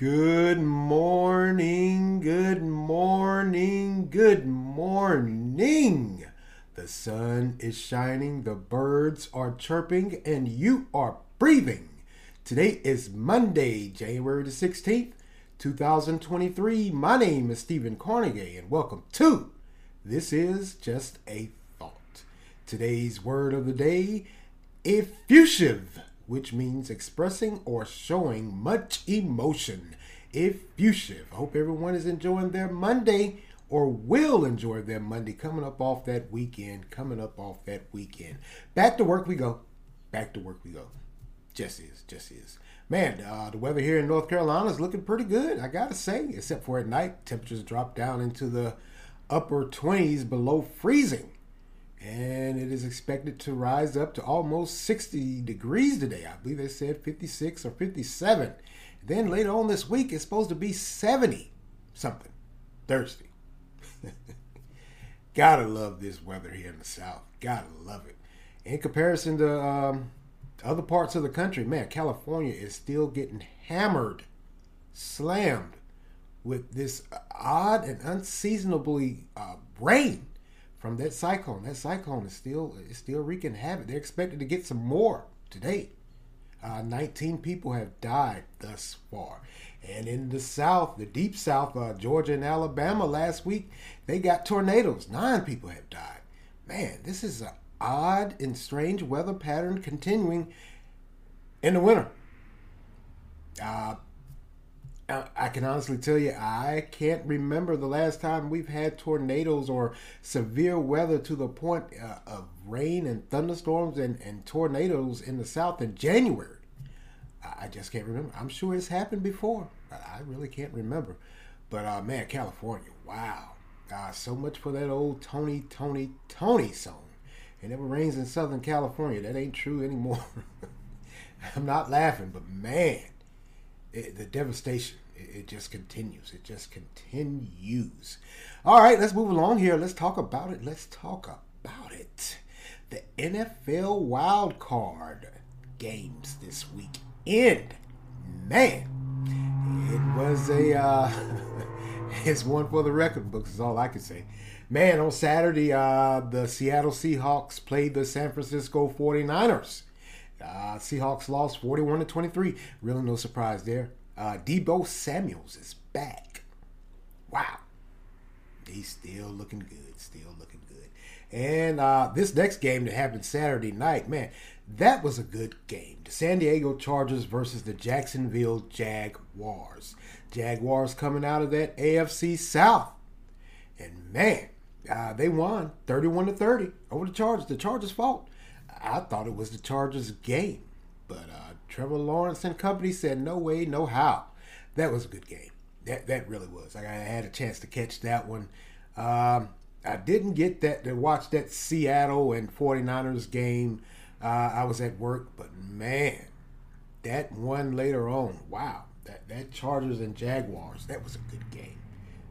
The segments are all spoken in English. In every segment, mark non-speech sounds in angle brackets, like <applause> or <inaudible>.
Good morning, good morning, good morning. The sun is shining, the birds are chirping, and you are breathing. Today is Monday, January the 16th, 2023. My name is Stephen Carnegie, and welcome to This is Just a Thought. Today's word of the day effusive which means expressing or showing much emotion. Effusive. I hope everyone is enjoying their Monday or will enjoy their Monday coming up off that weekend. Coming up off that weekend. Back to work we go. Back to work we go. Just is, just is. Man, uh, the weather here in North Carolina is looking pretty good, I gotta say, except for at night. Temperatures drop down into the upper 20s below freezing and it is expected to rise up to almost 60 degrees today. I believe they said 56 or 57. Then later on this week, it's supposed to be 70 something Thursday. <laughs> Gotta love this weather here in the South. Gotta love it. In comparison to um, other parts of the country, man, California is still getting hammered, slammed with this odd and unseasonably uh, rain from that cyclone. That cyclone is still is still wreaking havoc. They're expected to get some more today. Uh, 19 people have died thus far. And in the South, the deep South, uh, Georgia and Alabama last week, they got tornadoes. Nine people have died. Man, this is an odd and strange weather pattern continuing in the winter. Uh, I can honestly tell you, I can't remember the last time we've had tornadoes or severe weather to the point uh, of rain and thunderstorms and, and tornadoes in the South in January. I just can't remember. I'm sure it's happened before, I really can't remember. But uh, man, California, wow. Uh, so much for that old Tony, Toni, Toné song. It never rains in Southern California. That ain't true anymore. <laughs> I'm not laughing, but man, it, the devastation it, it just continues. It just continues. All right let's move along here. Let's talk about it. Let's talk about it. The nfl wild card games this week weekend. Man it was a uh <laughs> it's one for the record books is all i can say. Man on saturday uh the seattle seahawks played the san francisco 49ers uh, Seahawks lost 41 to 23. Really no surprise there. Uh, Deebo Samuels is back. Wow. He's still looking good. Still looking good. And uh, this next game that happened Saturday night, man, that was a good game. The San Diego Chargers versus the Jacksonville Jaguars. Jaguars coming out of that AFC South. And man, uh, they won 31 to 30 over the Chargers. The Chargers' fault. I thought it was the Chargers' game, but uh, Trevor Lawrence and company said no way, no how. That was a good game. That that really was. I had a chance to catch that one. Um, I didn't get that to watch that Seattle and 49ers game. Uh, I was at work, but man, that one later on, wow, that that Chargers and Jaguars, that was a good game.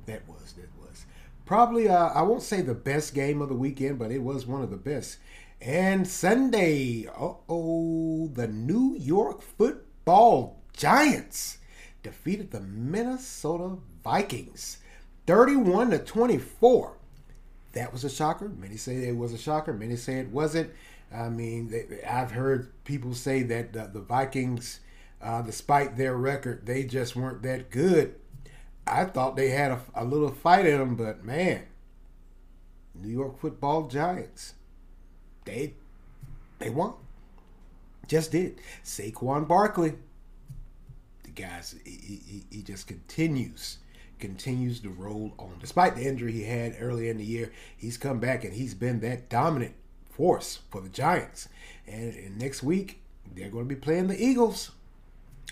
That was that was probably uh, I won't say the best game of the weekend, but it was one of the best. And Sunday, oh, the New York football Giants defeated the Minnesota Vikings 31 to 24. That was a shocker. Many say it was a shocker. Many say it wasn't. I mean, they, I've heard people say that the, the Vikings, uh, despite their record, they just weren't that good. I thought they had a, a little fight in them, but man, New York football Giants they they won. Just did. Saquon Barkley. The guys, he, he, he just continues continues to roll on. Despite the injury he had early in the year, he's come back and he's been that dominant force for the Giants. And, and next week, they're going to be playing the Eagles.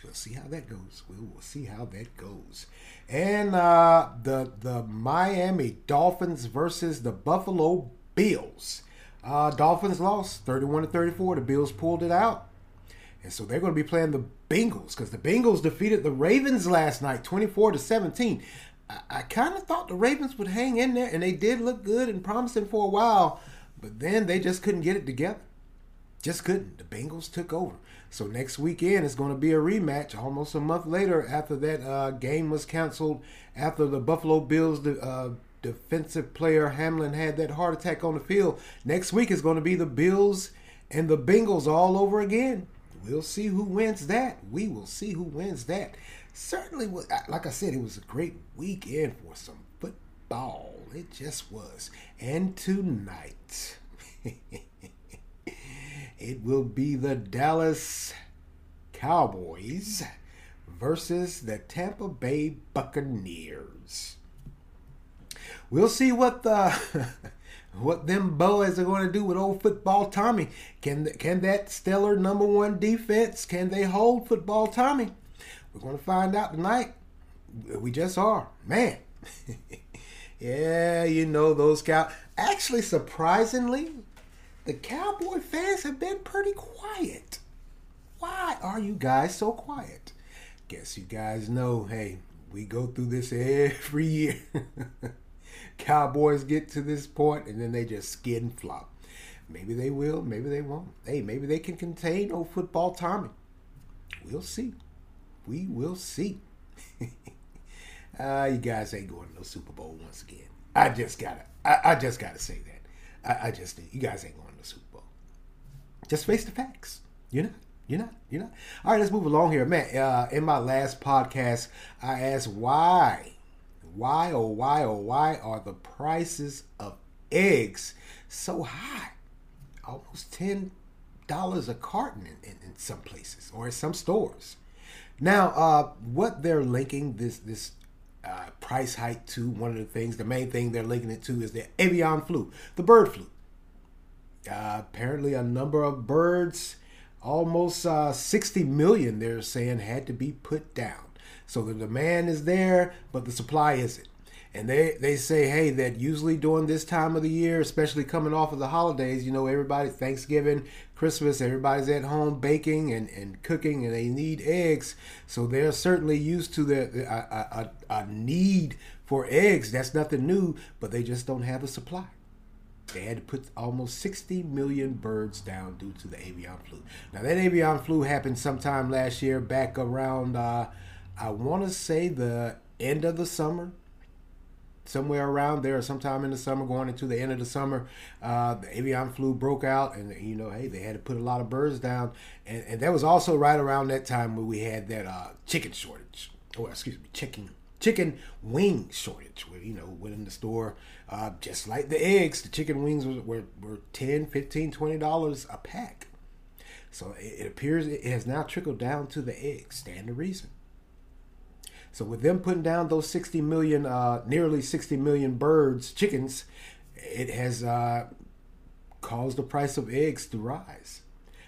We'll see how that goes. We will see how that goes. And uh, the the Miami Dolphins versus the Buffalo Bills. Uh, Dolphins lost 31 to 34. The Bills pulled it out. And so they're going to be playing the Bengals because the Bengals defeated the Ravens last night 24 to 17. I, I kind of thought the Ravens would hang in there, and they did look good and promising for a while, but then they just couldn't get it together. Just couldn't. The Bengals took over. So next weekend is going to be a rematch. Almost a month later, after that uh, game was canceled, after the Buffalo Bills uh, defensive player Hamlin had that heart attack on the field. Next week is going to be the Bills and the Bengals all over again. We'll see who wins that. We will see who wins that. Certainly, like I said, it was a great weekend for some football. It just was. And tonight, <laughs> it will be the Dallas Cowboys versus the Tampa Bay Buccaneers. We'll see what the <laughs> what them boys are going to do with old football Tommy. Can can that stellar number one defense can they hold football Tommy? We're going to find out tonight. We just are, man. <laughs> yeah, you know those cow. Actually, surprisingly, the Cowboy fans have been pretty quiet. Why are you guys so quiet? Guess you guys know. Hey, we go through this <laughs> every year. Cowboys get to this point and then they just skid and flop. Maybe they will, maybe they won't. Hey, maybe they can contain old football Tommy. We'll see. We will see. uh, <laughs> you guys ain't going to no Super Bowl once again. I just gotta, I, I just gotta say that. I, I just, you guys ain't going to the Super Bowl. Just face the facts. You're not. You're not. You're not. All right, let's move along here, man. Uh, in my last podcast, I asked why why, oh, why, oh, why are the prices of eggs so high? Almost $10 a carton in, in, in some places or in some stores. Now, uh, what they're linking this this uh, price hike to, one of the things, the main thing they're linking it to is the avian flu, the bird flu. Uh, apparently, a number of birds, almost uh, 60 million, they're saying, had to be put down. So the demand is there, but the supply isn't. And they, they say, hey, that usually during this time of the year, especially coming off of the holidays, you know, everybody, Thanksgiving, Christmas, everybody's at home baking and, and cooking and they need eggs. So they're certainly used to the, a, a, a need for eggs. That's nothing new, but they just don't have the supply. They had to put almost 60 million birds down due to the avian flu. Now, that avian flu happened sometime last year, back around. Uh, I want to say the end of the summer, somewhere around there, sometime in the summer, going into the end of the summer, uh, the avian flu broke out, and you know, hey, they had to put a lot of birds down, and, and that was also right around that time when we had that uh, chicken shortage, or excuse me, chicken chicken wing shortage. Where you know, went in the store, uh, just like the eggs, the chicken wings were were, were 10 15 20 dollars a pack. So it, it appears it has now trickled down to the eggs. Stand the reason. So with them putting down those 60 million, uh, nearly 60 million birds, chickens, it has uh, caused the price of eggs to rise.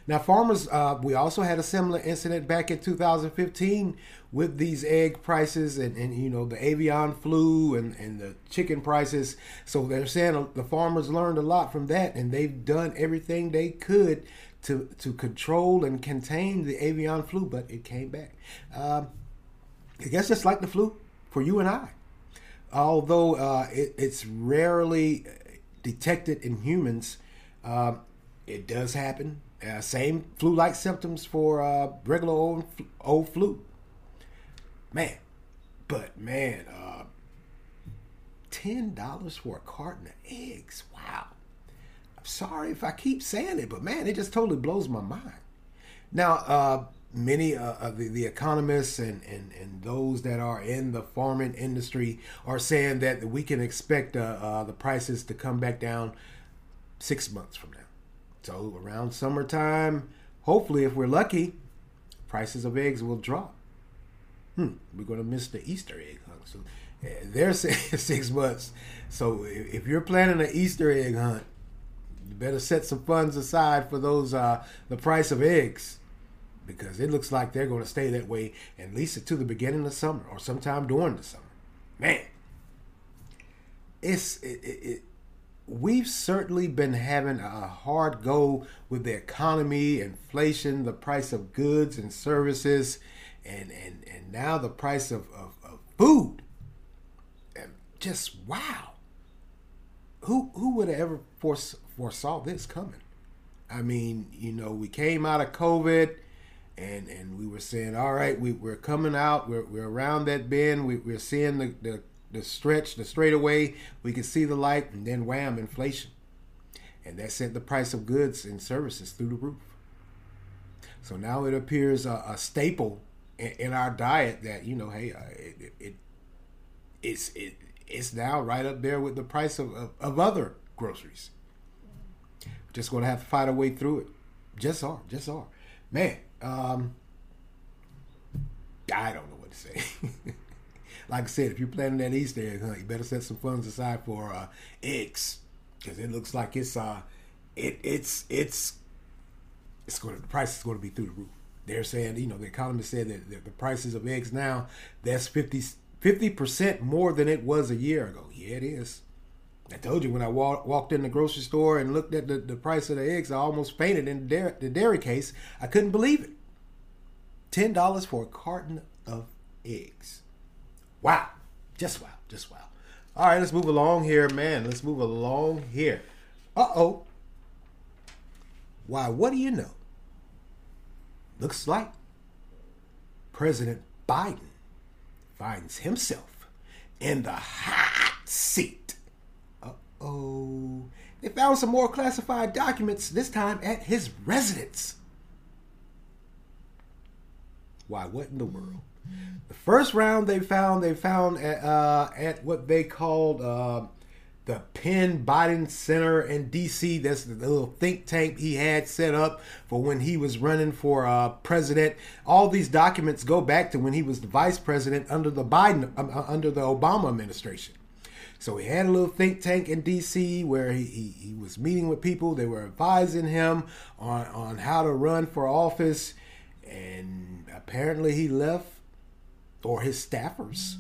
Now, farmers, uh, we also had a similar incident back in 2015 with these egg prices and, and you know, the avian flu and, and the chicken prices. So they're saying the farmers learned a lot from that and they've done everything they could to, to control and contain the avian flu, but it came back. Um, I guess just like the flu for you and I. Although uh, it, it's rarely detected in humans, uh, it does happen. Uh, same flu-like symptoms for uh, regular old, old flu. Man, but man, uh, ten dollars for a carton of eggs. Wow. I'm sorry if I keep saying it, but man, it just totally blows my mind. Now, uh, many uh, of the, the economists and, and, and those that are in the farming industry are saying that we can expect uh, uh, the prices to come back down six months from now. So around summertime, hopefully, if we're lucky, prices of eggs will drop. Hmm, we're going to miss the Easter egg hunt. So uh, they're <laughs> saying six months. So if, if you're planning an Easter egg hunt, you better set some funds aside for those uh, the price of eggs because it looks like they're going to stay that way at least until the beginning of summer or sometime during the summer. Man, it's it, it, it, we've certainly been having a hard go with the economy, inflation, the price of goods and services, and and and now the price of, of, of food. And just wow. Who who would have ever foresaw this coming? I mean, you know, we came out of COVID and and we were saying, all right, we, we're coming out, we're, we're around that bend, we, we're seeing the, the, the stretch, the straightaway, we can see the light, and then wham, inflation. And that sent the price of goods and services through the roof. So now it appears a, a staple in, in, our diet that, you know, hey, uh, it, it, it's, it, it's now right up there with the price of, of, of other groceries. Just going to have to fight our way through it. Just are, just are. Man, um, I don't know what to say. <laughs> like I said, if you're planning that Easter egg hunt, you better set some funds aside for uh, eggs because it looks like it's uh, it it's it's it's going to the price is going to be through the roof. They're saying, you know, the economist said that, the prices of eggs now that's 50 percent more than it was a year ago. Yeah, it is. I told you when I walk, walked in the grocery store and looked at the, the price of the eggs, I almost fainted in the dairy, the dairy case. I couldn't believe it. $10 for a carton of eggs. Wow. Just wow. Just wow. All right, let's move along here, man. Let's move along here. Uh oh. Why, what do you know? Looks like President Biden finds himself in the hot seat oh. They found some more classified documents, this time at his residence. Why, what in the world? The first round they found, they found at, uh, at what they called uh, the Penn Biden Center in D.C. That's the little think tank he had set up for when he was running for uh, president. All these documents go back to when he was the vice president under the Biden, um, uh, under the Obama administration. So he had a little think tank in D.C. where he, he, he, was meeting with people. They were advising him on, on how to run for office. And apparently he left, or his staffers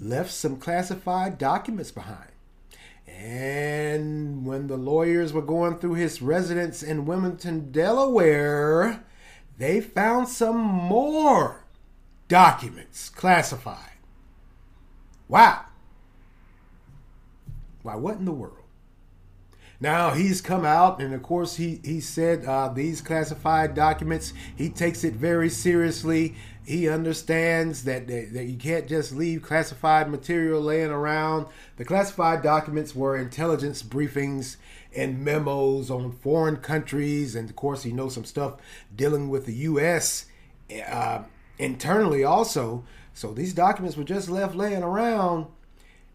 left some classified documents behind. And when the lawyers were going through his residence in Wilmington, Delaware, they found some more documents classified. Wow. Why, what in the world? Now he's come out, and of course he he said uh, these classified documents. He takes it very seriously. He understands that, that that you can't just leave classified material laying around. The classified documents were intelligence briefings and memos on foreign countries, and of course he knows some stuff dealing with the U.S. Uh, internally also. So these documents were just left laying around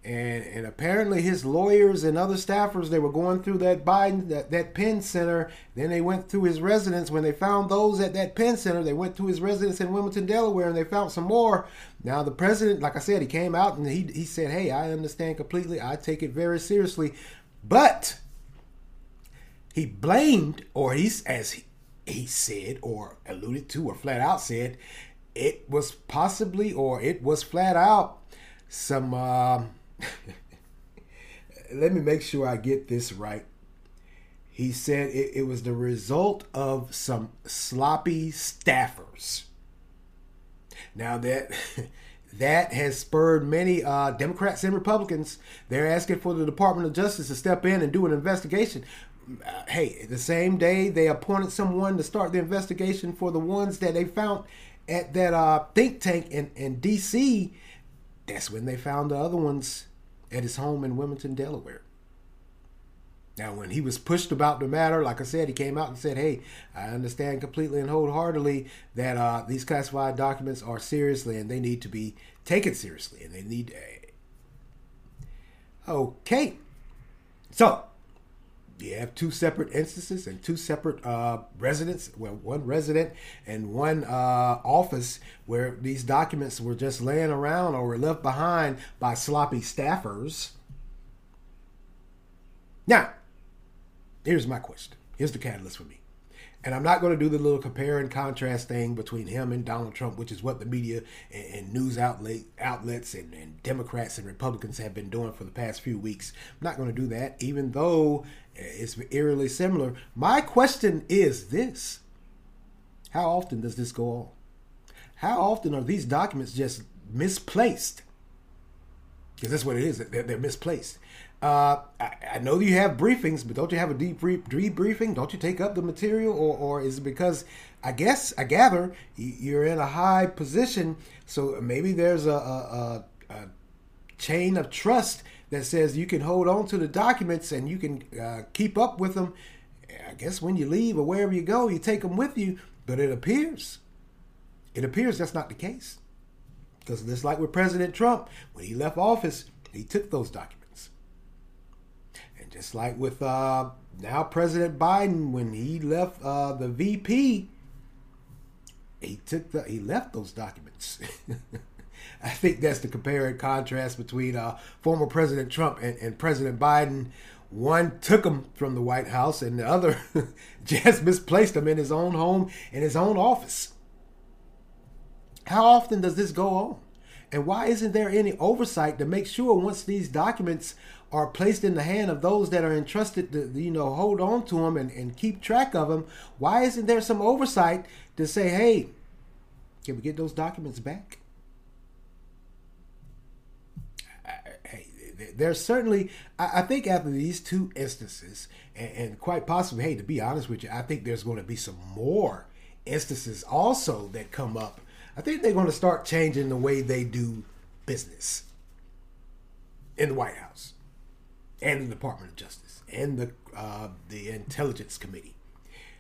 and and apparently his lawyers and other staffers they were going through that Biden that, that Penn Center. Then they went through his residence. When they found those at that Penn Center, they went to his residence in Wilmington, Delaware, and they found some more. Now the president, like I said, he came out and he he said, "Hey, I understand completely. I take it very seriously," but he blamed, or he's as he, he said, or alluded to, or flat out said, it was possibly, or it was flat out some. Uh, <laughs> let me make sure I get this right. He said it, it was the result of some sloppy staffers. Now that <laughs> that has spurred many uh, Democrats and Republicans. They're asking for the Department of Justice to step in and do an investigation. Uh, hey, the same day they appointed someone to start the investigation for the ones that they found at that uh, think tank in, in D.C. That's when they found the other ones at his home in Wilmington, Delaware. Now, when he was pushed about the matter, like I said, he came out and said, Hey, I understand completely and wholeheartedly that uh, these classified documents are seriously and they need to be taken seriously and they need. Uh... Okay. So, you have two separate instances and two separate uh, residents, well, one resident and one uh, office where these documents were just laying around or were left behind by sloppy staffers. Now, here's my question. Here's the catalyst for me. And I'm not going to do the little compare and contrast thing between him and Donald Trump, which is what the media and, and news outlet, outlets and, and, Democrats and Republicans have been doing for the past few weeks. I'm not going to do that, even though it's eerily similar. My question is this How often does this go on? How often are these documents just misplaced? Because that's what it is, they're, they're misplaced. Uh, I, I, know you have briefings, but don't you have a deep debriefing? Don't you take up the material, or, or is it because I guess I gather you're in a high position, so maybe there's a, a, a, a chain of trust that says you can hold on to the documents and you can uh, keep up with them. I guess when you leave or wherever you go, you take them with you. But it appears, it appears that's not the case. Because just like with President Trump, when he left office, he took those documents. Just like with uh, now President Biden, when he left uh, the VP, he took the he left those documents. <laughs> I think that's the compare and contrast between uh, former President Trump and, and President Biden. One took him from the White House, and the other <laughs> just misplaced him in his own home, in his own office. How often does this go on? And why isn't there any oversight to make sure once these documents are placed in the hand of those that are entrusted to, you know, hold on to them and, and keep track of them, why isn't there some oversight to say, hey, can we get those documents back? there's certainly, I, think after these two instances, and, and, quite possibly, hey, to be honest with you, I think there's going to be some more instances also that come up. I think they're going to start changing the way they do business in the White House and the Department of Justice and the uh, the Intelligence Committee.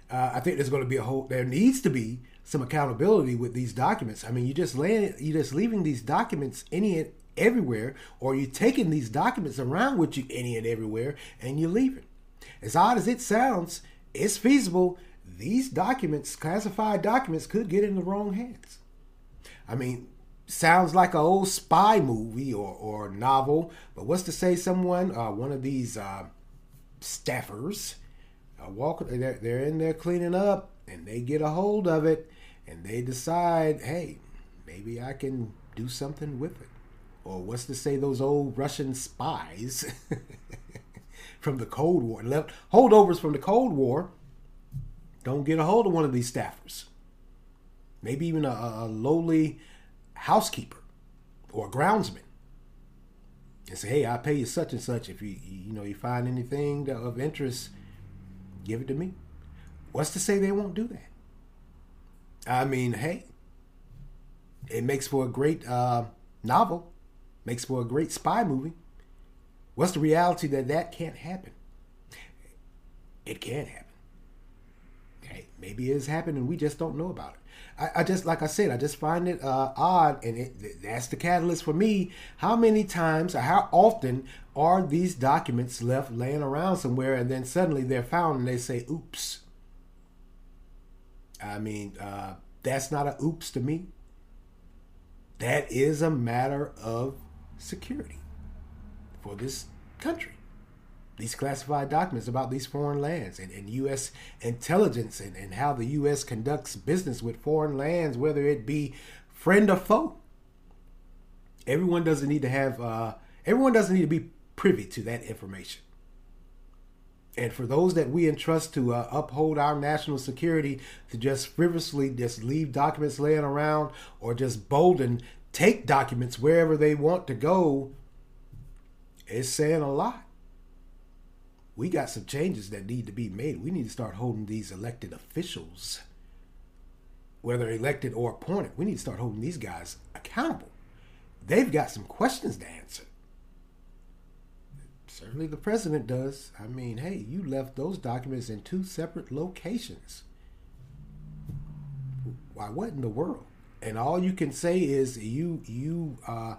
Uh, I think there's going to be a whole. There needs to be some accountability with these documents. I mean, you just land, you just leaving these documents any and everywhere, or you're taking these documents around with you any and everywhere, and you're leaving. As odd as it sounds, it's feasible these documents, classified documents, could get in the wrong hands. I mean, sounds like an old spy movie or, or novel, but what's to say someone, uh, one of these uh, staffers, uh, walk, they're, they're in there cleaning up and they get a hold of it and they decide, hey, maybe I can do something with it or what's to say those old Russian spies <laughs> from the Cold War, left holdovers from the Cold War, don't get a hold of one of these staffers. Maybe even a, a lowly housekeeper or a groundsman, and say, "Hey, I'll pay you such and such. If you you know you find anything of interest, give it to me." What's to say they won't do that? I mean, hey, it makes for a great uh, novel makes for a great spy movie. What's the reality that that can't happen? It can happen. Hey, maybe it's happened and we just don't know about it. I, I just, like I said, I just find it uh, odd, and it, that's the catalyst for me. How many times or how often are these documents left laying around somewhere and then suddenly they're found and they say, oops? I mean, uh, that's not a oops to me. That is a matter of security for this country. These classified documents about these foreign lands and, and U.S. intelligence and, and how the U.S. conducts business with foreign lands, whether it be friend or foe. Everyone doesn't need to have, uh, everyone doesn't need to be privy to that information. And for those that we entrust to uh, uphold our national security, to just frivolously just leave documents laying around or just bolden take documents wherever they want to go is saying a lot. We got some changes that need to be made. We need to start holding these elected officials, whether elected or appointed, we need to start holding these guys accountable. They've got some questions to answer. Certainly the president does. I mean, hey, you left those documents in two separate locations. Why, what in the world? and all you can say is you you uh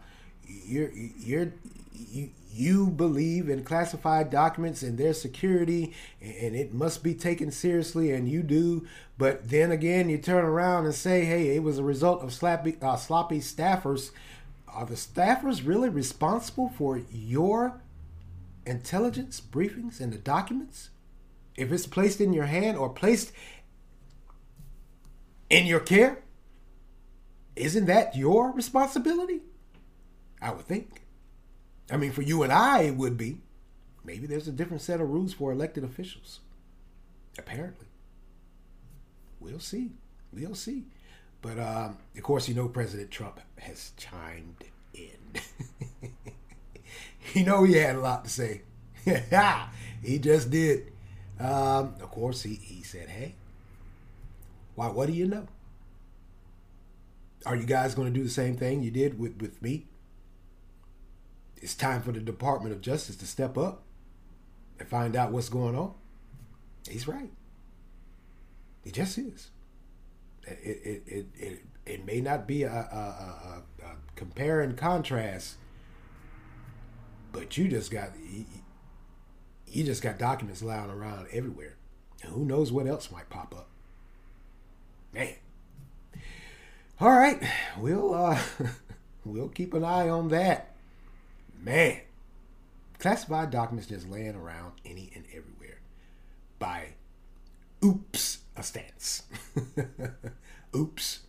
you're you're you you believe in classified documents and their security and it must be taken seriously and you do but then again you turn around and say hey it was a result of sloppy uh, sloppy staffers are the staffers really responsible for your intelligence briefings and the documents if it's placed in your hand or placed in your care isn't that your responsibility? I would think. I mean, for you and I, it would be. Maybe there's a different set of rules for elected officials. Apparently. We'll see. We'll see. But um, of course, you know, President Trump has chimed in. <laughs> you know, he had a lot to say. <laughs> he just did. Um, of course, he, he said, hey, why, what do you know? Are you guys going to do the same thing you did with, with me? It's time for the Department of Justice to step up and find out what's going on. He's right. He just is. It, it, it, it, it may not be a, a, a, a compare and contrast, but you just got you just got documents lying around everywhere. And who knows what else might pop up. Man. All right, we'll uh, <laughs> we'll keep an eye on that. Man, classified documents just laying around any and everywhere. By oops a stance. <laughs> oops,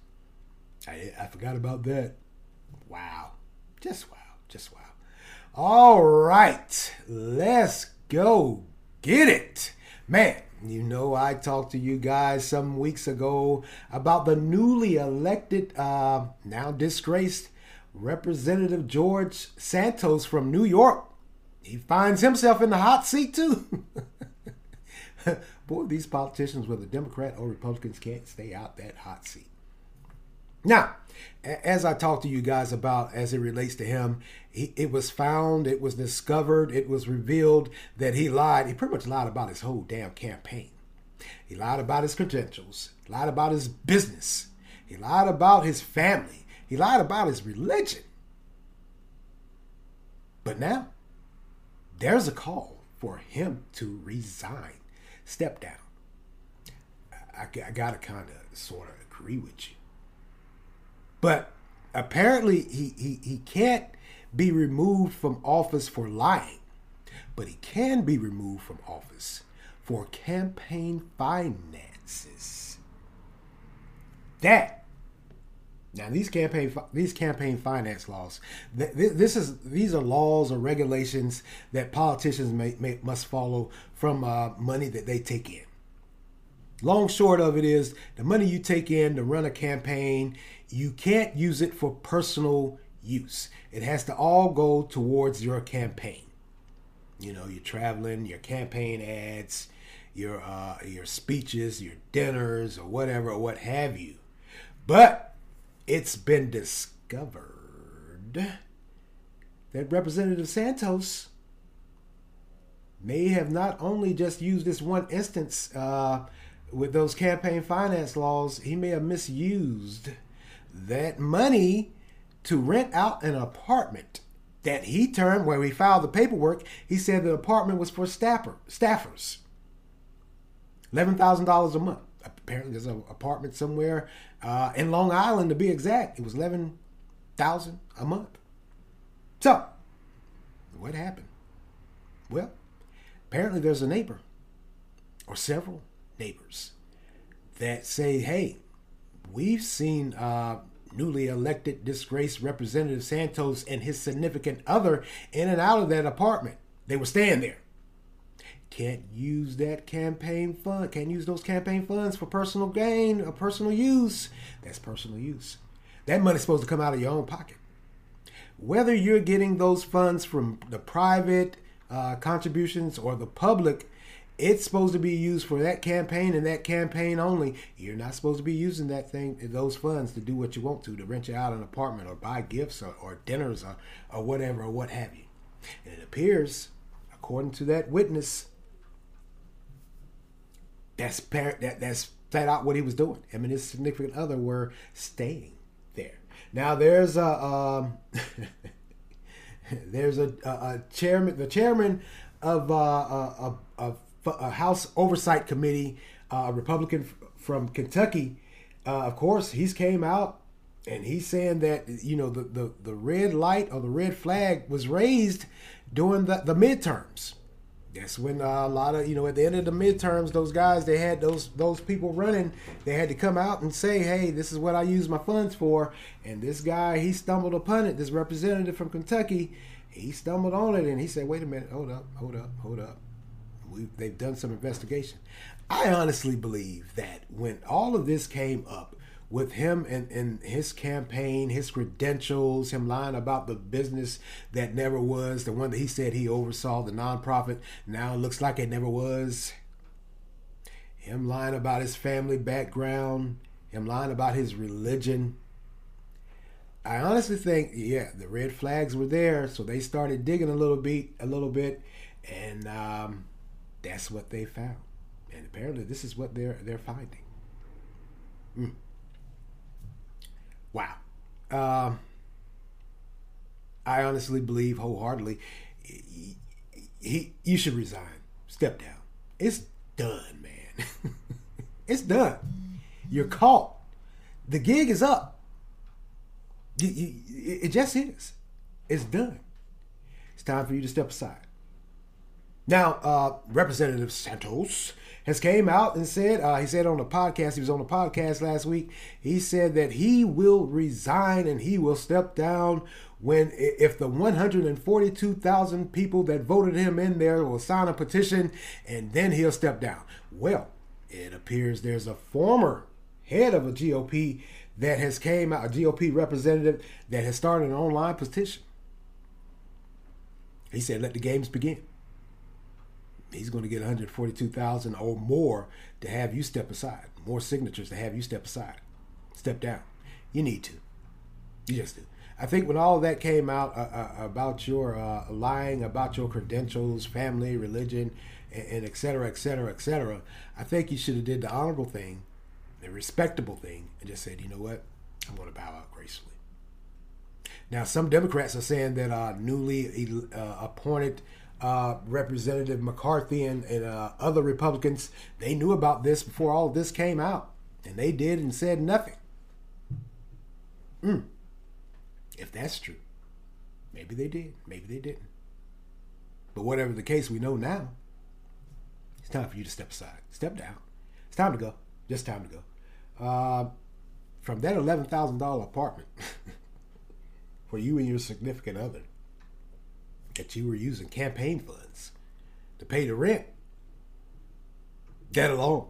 I I forgot about that. Wow, just wow, just wow. All right, let's go get it, man. You know, I talked to you guys some weeks ago about the newly elected, uh, now disgraced Representative George Santos from New York. He finds himself in the hot seat, too. <laughs> Boy, these politicians, whether Democrat or Republicans, can't stay out that hot seat. Now, as I talked to you guys about as it relates to him, he, it was found, it was discovered, it was revealed that he lied. He pretty much lied about his whole damn campaign. He lied about his credentials, lied about his business, he lied about his family, he lied about his religion. But now, there's a call for him to resign, step down. I, I got to kind of sort of agree with you. But apparently, he, he, he can't be removed from office for lying, but he can be removed from office for campaign finances. That now these campaign these campaign finance laws, this is these are laws or regulations that politicians may, may must follow from uh, money that they take in. Long short of it is the money you take in to run a campaign, you can't use it for personal use. It has to all go towards your campaign. You know, you're traveling, your campaign ads, your uh, your speeches, your dinners, or whatever, or what have you. But it's been discovered that Representative Santos may have not only just used this one instance uh, with those campaign finance laws, he may have misused that money to rent out an apartment that he turned where he filed the paperwork. He said the apartment was for staffer, staffers. Eleven thousand dollars a month. Apparently, there's an apartment somewhere uh, in Long Island, to be exact. It was eleven thousand a month. So, what happened? Well, apparently there's a neighbor or several neighbors that say, "Hey, we've seen uh, newly elected disgraced Representative Santos and his significant other in and out of that apartment. They were staying there. Can't use that campaign fund. Can't use those campaign funds for personal gain or personal use. That's personal use. That money's supposed to come out of your own pocket. Whether you're getting those funds from the private uh, contributions or the public it's supposed to be used for that campaign and that campaign only. You're not supposed to be using that thing, those funds, to do what you want to, to rent you out an apartment or buy gifts or, or dinners or, or whatever or what have you. And it appears, according to that witness, that's par- that that's flat out what he was doing. Him and his significant other were staying there. Now there's a um, <laughs> there's a, a, a, chairman, the chairman of uh, a, a a House Oversight Committee, uh, a Republican from Kentucky, uh, of course, he's came out and he's saying that you know the, the, the red light or the red flag was raised during the, the midterms. That's when uh, a lot of you know at the end of the midterms, those guys they had those those people running. They had to come out and say, "Hey, this is what I use my funds for." And this guy, he stumbled upon it. This representative from Kentucky, he stumbled on it, and he said, "Wait a minute, hold up, hold up, hold up." we, they've done some investigation. I honestly believe that when all of this came up with him and, and his campaign, his credentials, him lying about the business that never was, the one that he said he oversaw, the nonprofit, now looks like it never was. Him lying about his family background, him lying about his religion. I honestly think, yeah, the red flags were there, so they started digging a little bit, a little bit, and um, that's what they found. And apparently, this is what they're they're finding. Mm. Wow. Um, I honestly believe wholeheartedly he, he, you should resign. Step down. It's done, man. <laughs> it's done. You're caught. The gig is up. You, you, it just is. It's done. It's time for you to step aside. Now, uh, Representative Santos has came out and said uh, he said on the podcast he was on the podcast last week he said that he will resign and he will step down when if the 142,000 people that voted him in there will sign a petition and then he'll step down. Well it appears there's a former head of a GOP that has came out a GOP representative that has started an online petition. He said let the games begin he's going to get 142,000 or more to have you step aside. More signatures to have you step aside. Step down. You need to. You just do. I think when all that came out uh, uh, about your uh, lying about your credentials, family, religion, and, and et cetera, et cetera, et cetera, I think you should have did the honorable thing, the respectable thing, and just said, you know what, I'm going to bow out gracefully. Now, some Democrats are saying that uh, newly uh, appointed uh, Representative McCarthy and, and uh, other Republicans, they knew about this before all this came out, and they did and said nothing. Mm. If that's true, maybe they did, maybe they didn't. But whatever the case, we know now. It's time for you to step aside, step down. It's time to go. Just time to go. Uh, from that eleven thousand dollar apartment <laughs> for you and your significant other that you were using campaign funds to pay the rent. Get along.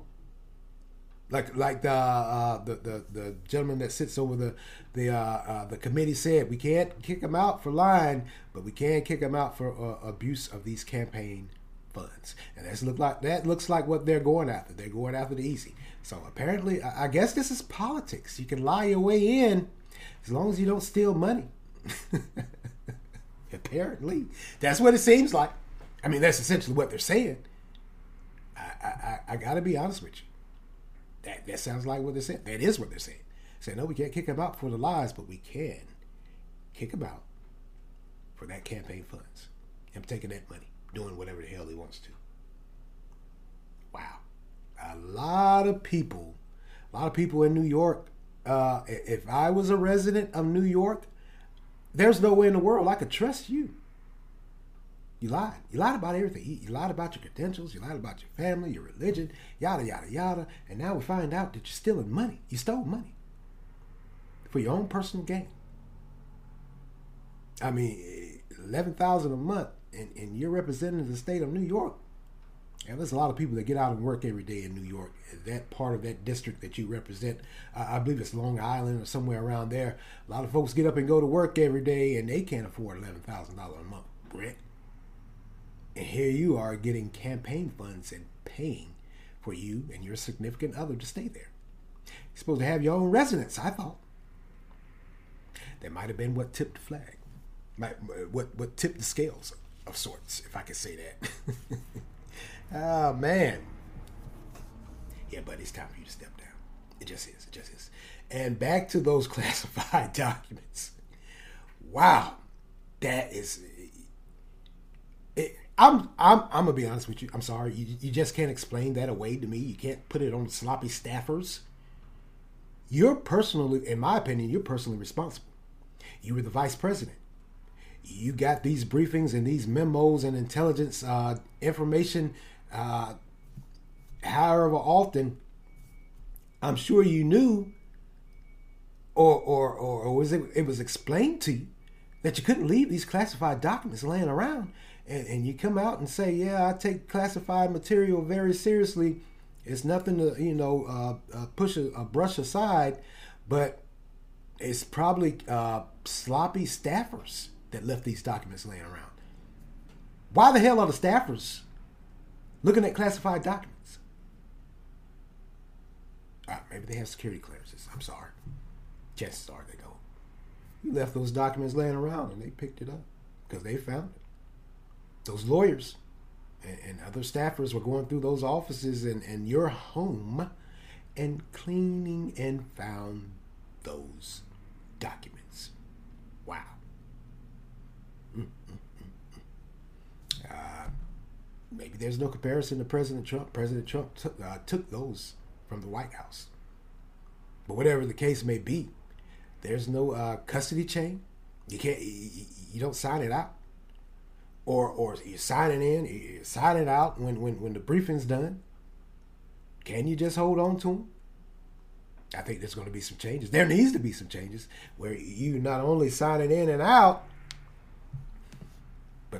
Like like the uh, the, the the gentleman that sits over the the uh, uh, the committee said, we can't kick him out for lying, but we can kick him out for uh, abuse of these campaign funds. And that's look like that looks like what they're going after. They're going after the easy. So apparently, I guess this is politics. You can lie your way in as long as you don't steal money. <laughs> Apparently, that's what it seems like. I mean, that's essentially what they're saying. I, I, I got to be honest with you. That that sounds like what they're saying. That is what they're saying. Say no, we can't kick him out for the lies, but we can kick him out for that campaign funds. Him taking that money, doing whatever the hell he wants to. Wow, a lot of people, a lot of people in New York. Uh, if I was a resident of New York, there's no way in the world I could trust you. You lied. You lied about everything. You lied about your credentials. You lied about your family, your religion, yada, yada, yada. And now we find out that you're stealing money. You stole money for your own personal gain. I mean, 11000 a month, and, and you're representing the state of New York. And there's a lot of people that get out and work every day in New York. That part of that district that you represent, I believe it's Long Island or somewhere around there. A lot of folks get up and go to work every day, and they can't afford eleven thousand dollars a month rent. And here you are getting campaign funds and paying for you and your significant other to stay there. You're supposed to have your own residence. I thought that might have been what tipped the flag, might, what what tipped the scales of sorts, if I could say that. <laughs> Oh man. Yeah, but it's time for you to step down. It just is. It just is. And back to those <laughs> classified documents. Wow, that is. It, I'm I'm I'm gonna be honest with you. I'm sorry. You you just can't explain that away to me. You can't put it on sloppy staffers. You're personally, in my opinion, you're personally responsible. You were the vice president you got these briefings and these memos and intelligence uh, information uh, however often, I'm sure you knew, or or or, or was it it was explained to you that you couldn't leave these classified documents laying around, and, and you come out and say, yeah, I take classified material very seriously. It's nothing to you know uh, uh, push a, a brush aside, but it's probably uh, sloppy staffers that left these documents laying around. Why the hell are the staffers looking at classified documents? Uh, maybe they have security clearances. I'm sorry. Chances are they don't. You left those documents laying around and they picked it up because they found it. Those lawyers and, and other staffers were going through those offices and, and your home and cleaning and found those documents. Wow. Mm, mm, mm, uh, maybe there's no comparison to President Trump. President Trump took, uh, took those from the White House. But whatever the case may be, there's no uh, custody chain. You can't. You, you, don't sign it out, or or you sign it in, you sign it out when when when the briefing's done. Can you just hold on to them? I think there's going to be some changes. There needs to be some changes where you not only sign it in and out,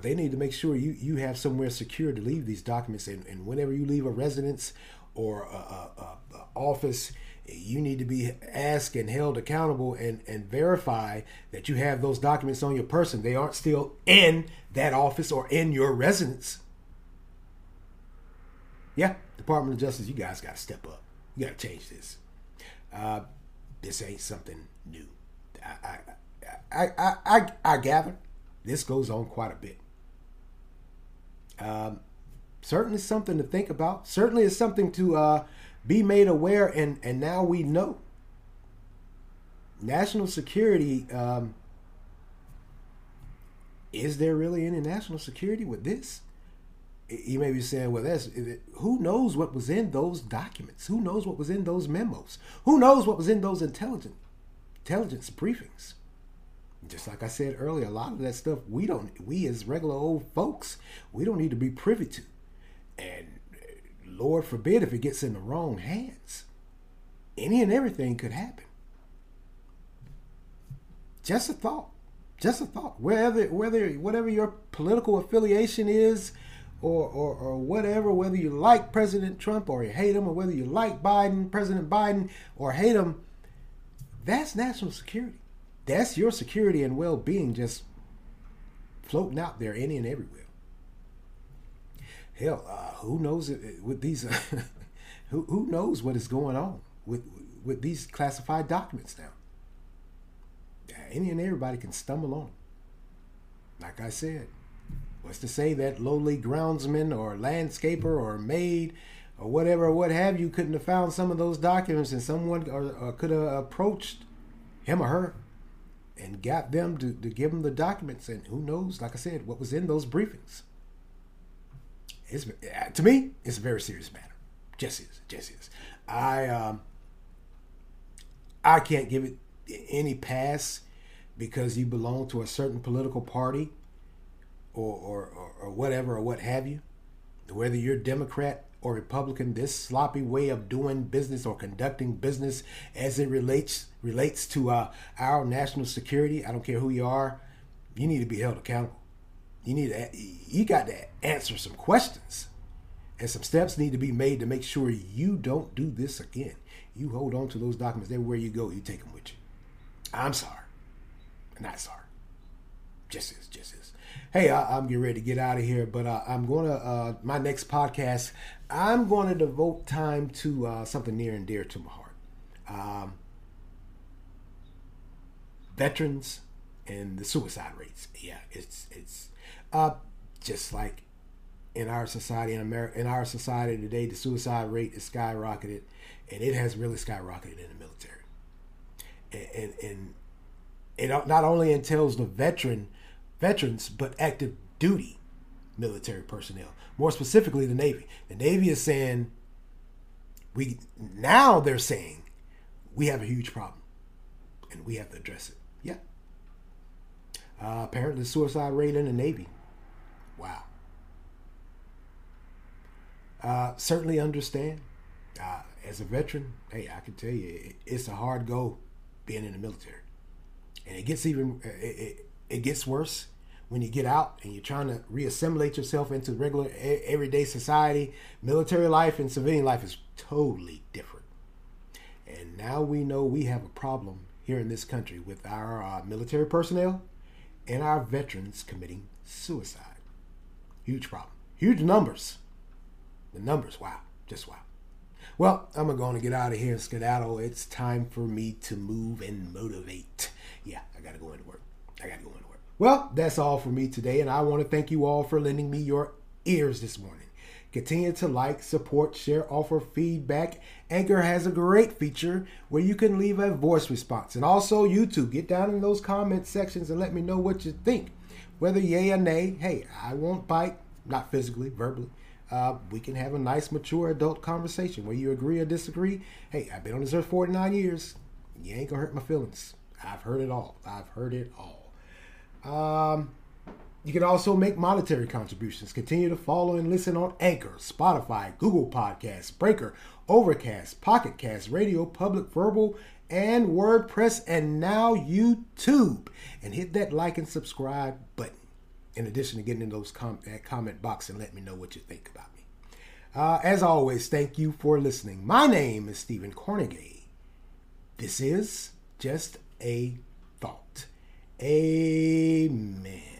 they need to make sure you, you have somewhere secure to leave these documents. And, and whenever you leave a residence or a, a, a, office, you need to be asked and held accountable and, and verify that you have those documents on your person. They aren't still in that office or in your residence. Yeah, Department of Justice, you guys got to step up. You got to change this. Uh, this ain't something new. I, I, I, I, I, gather this goes on quite a bit. Um, certainly something to think about. Certainly is something to uh, be made aware, and and now we know. National security. Um, is there really any national security with this? you may be saying, well, that's who knows what was in those documents? Who knows what was in those memos? Who knows what was in those intelligence intelligence briefings? Just like I said earlier, a lot of that stuff we don't, we as regular old folks, we don't need to be privy to. And uh, Lord forbid if it gets in the wrong hands, any and everything could happen. Just a thought. Just a thought. Whether whether whatever your political affiliation is, or, or, or whatever, whether you like President Trump or you hate him, or whether you like Biden, President Biden, or hate him, that's national security. That's your security and well being just floating out there any and everywhere. Hell, uh, who knows it, with these? Uh, <laughs> who, who knows what is going on with with these classified documents now? Any and everybody can stumble on. Like I said, What's to say that lowly groundsman or landscaper or maid or whatever, what have you, couldn't have found some of those documents and someone or, or could have approached him or her and got them to, to give them the documents. And who knows, like I said, what was in those briefings. It's, to me, it's a very serious matter. Just is. Just is. I, um, I can't give it any pass because you belong to a certain political party or, or, or, or whatever or what have you, whether you're Democrat or Republican, this sloppy way of doing business or conducting business as it relates relates to uh, our national security. I don't care who you are, you need to be held accountable. You need to, you got to answer some questions, and some steps need to be made to make sure you don't do this again. You hold on to those documents everywhere you go. You take them with you. I'm sorry, not sorry. Just is, just is hey, I, am getting ready to get out of here, but uh, I'm to, uh, my next podcast, I'm going to devote time to uh, something near and dear to my heart. Um, veterans and the suicide rates. Yeah, it's, it's uh, just like in our society, in America, in our society today, the suicide rate is skyrocketed, and it has really skyrocketed in the military. And, and, and it not only entails the veteran veterans, but active duty military personnel. More specifically, the Navy. The Navy is saying we now they're saying we have a huge problem and we have to address it. Yeah. Uh, apparently, suicide rate in the Navy. Wow. Uh, certainly understand. Uh, as a veteran, hey, I can tell you, it's a hard go being in the military, and it gets even it, it, it gets worse when you get out and you're trying to reassimilate yourself into regular everyday society, military life and civilian life is totally different. And now we know we have a problem here in this country with our uh, military personnel and our veterans committing suicide. Huge problem. Huge numbers. The numbers, wow. Just wow. Well, I'm going to get out of here and skedaddle. It's time for me to move and motivate. Yeah, I got to go into work. I got to go work. Well, that's all for me today, and I want to thank you all for lending me your ears this morning. Continue to like, support, share, offer feedback. Anchor has a great feature where you can leave a voice response. And also YouTube, get down in those comment sections and let me know what you think. Whether yay or nay, hey, I won't bite, not physically, verbally. Uh, we can have a nice, mature adult conversation where you agree or disagree. Hey, I've been on this earth 49 years. You ain't gonna hurt my feelings. I've heard it all. I've heard it all. Um, you can also make monetary contributions. Continue to follow and listen on Anchor, Spotify, Google Podcasts, Breaker, Overcast, Pocket Cast, Radio, Public Verbal, and WordPress, and now YouTube. And hit that like and subscribe button. In addition to getting in those com- that comment box and let me know what you think about me. Uh, as always, thank you for listening. My name is Stephen Cornegay. This is just a thought. Amen.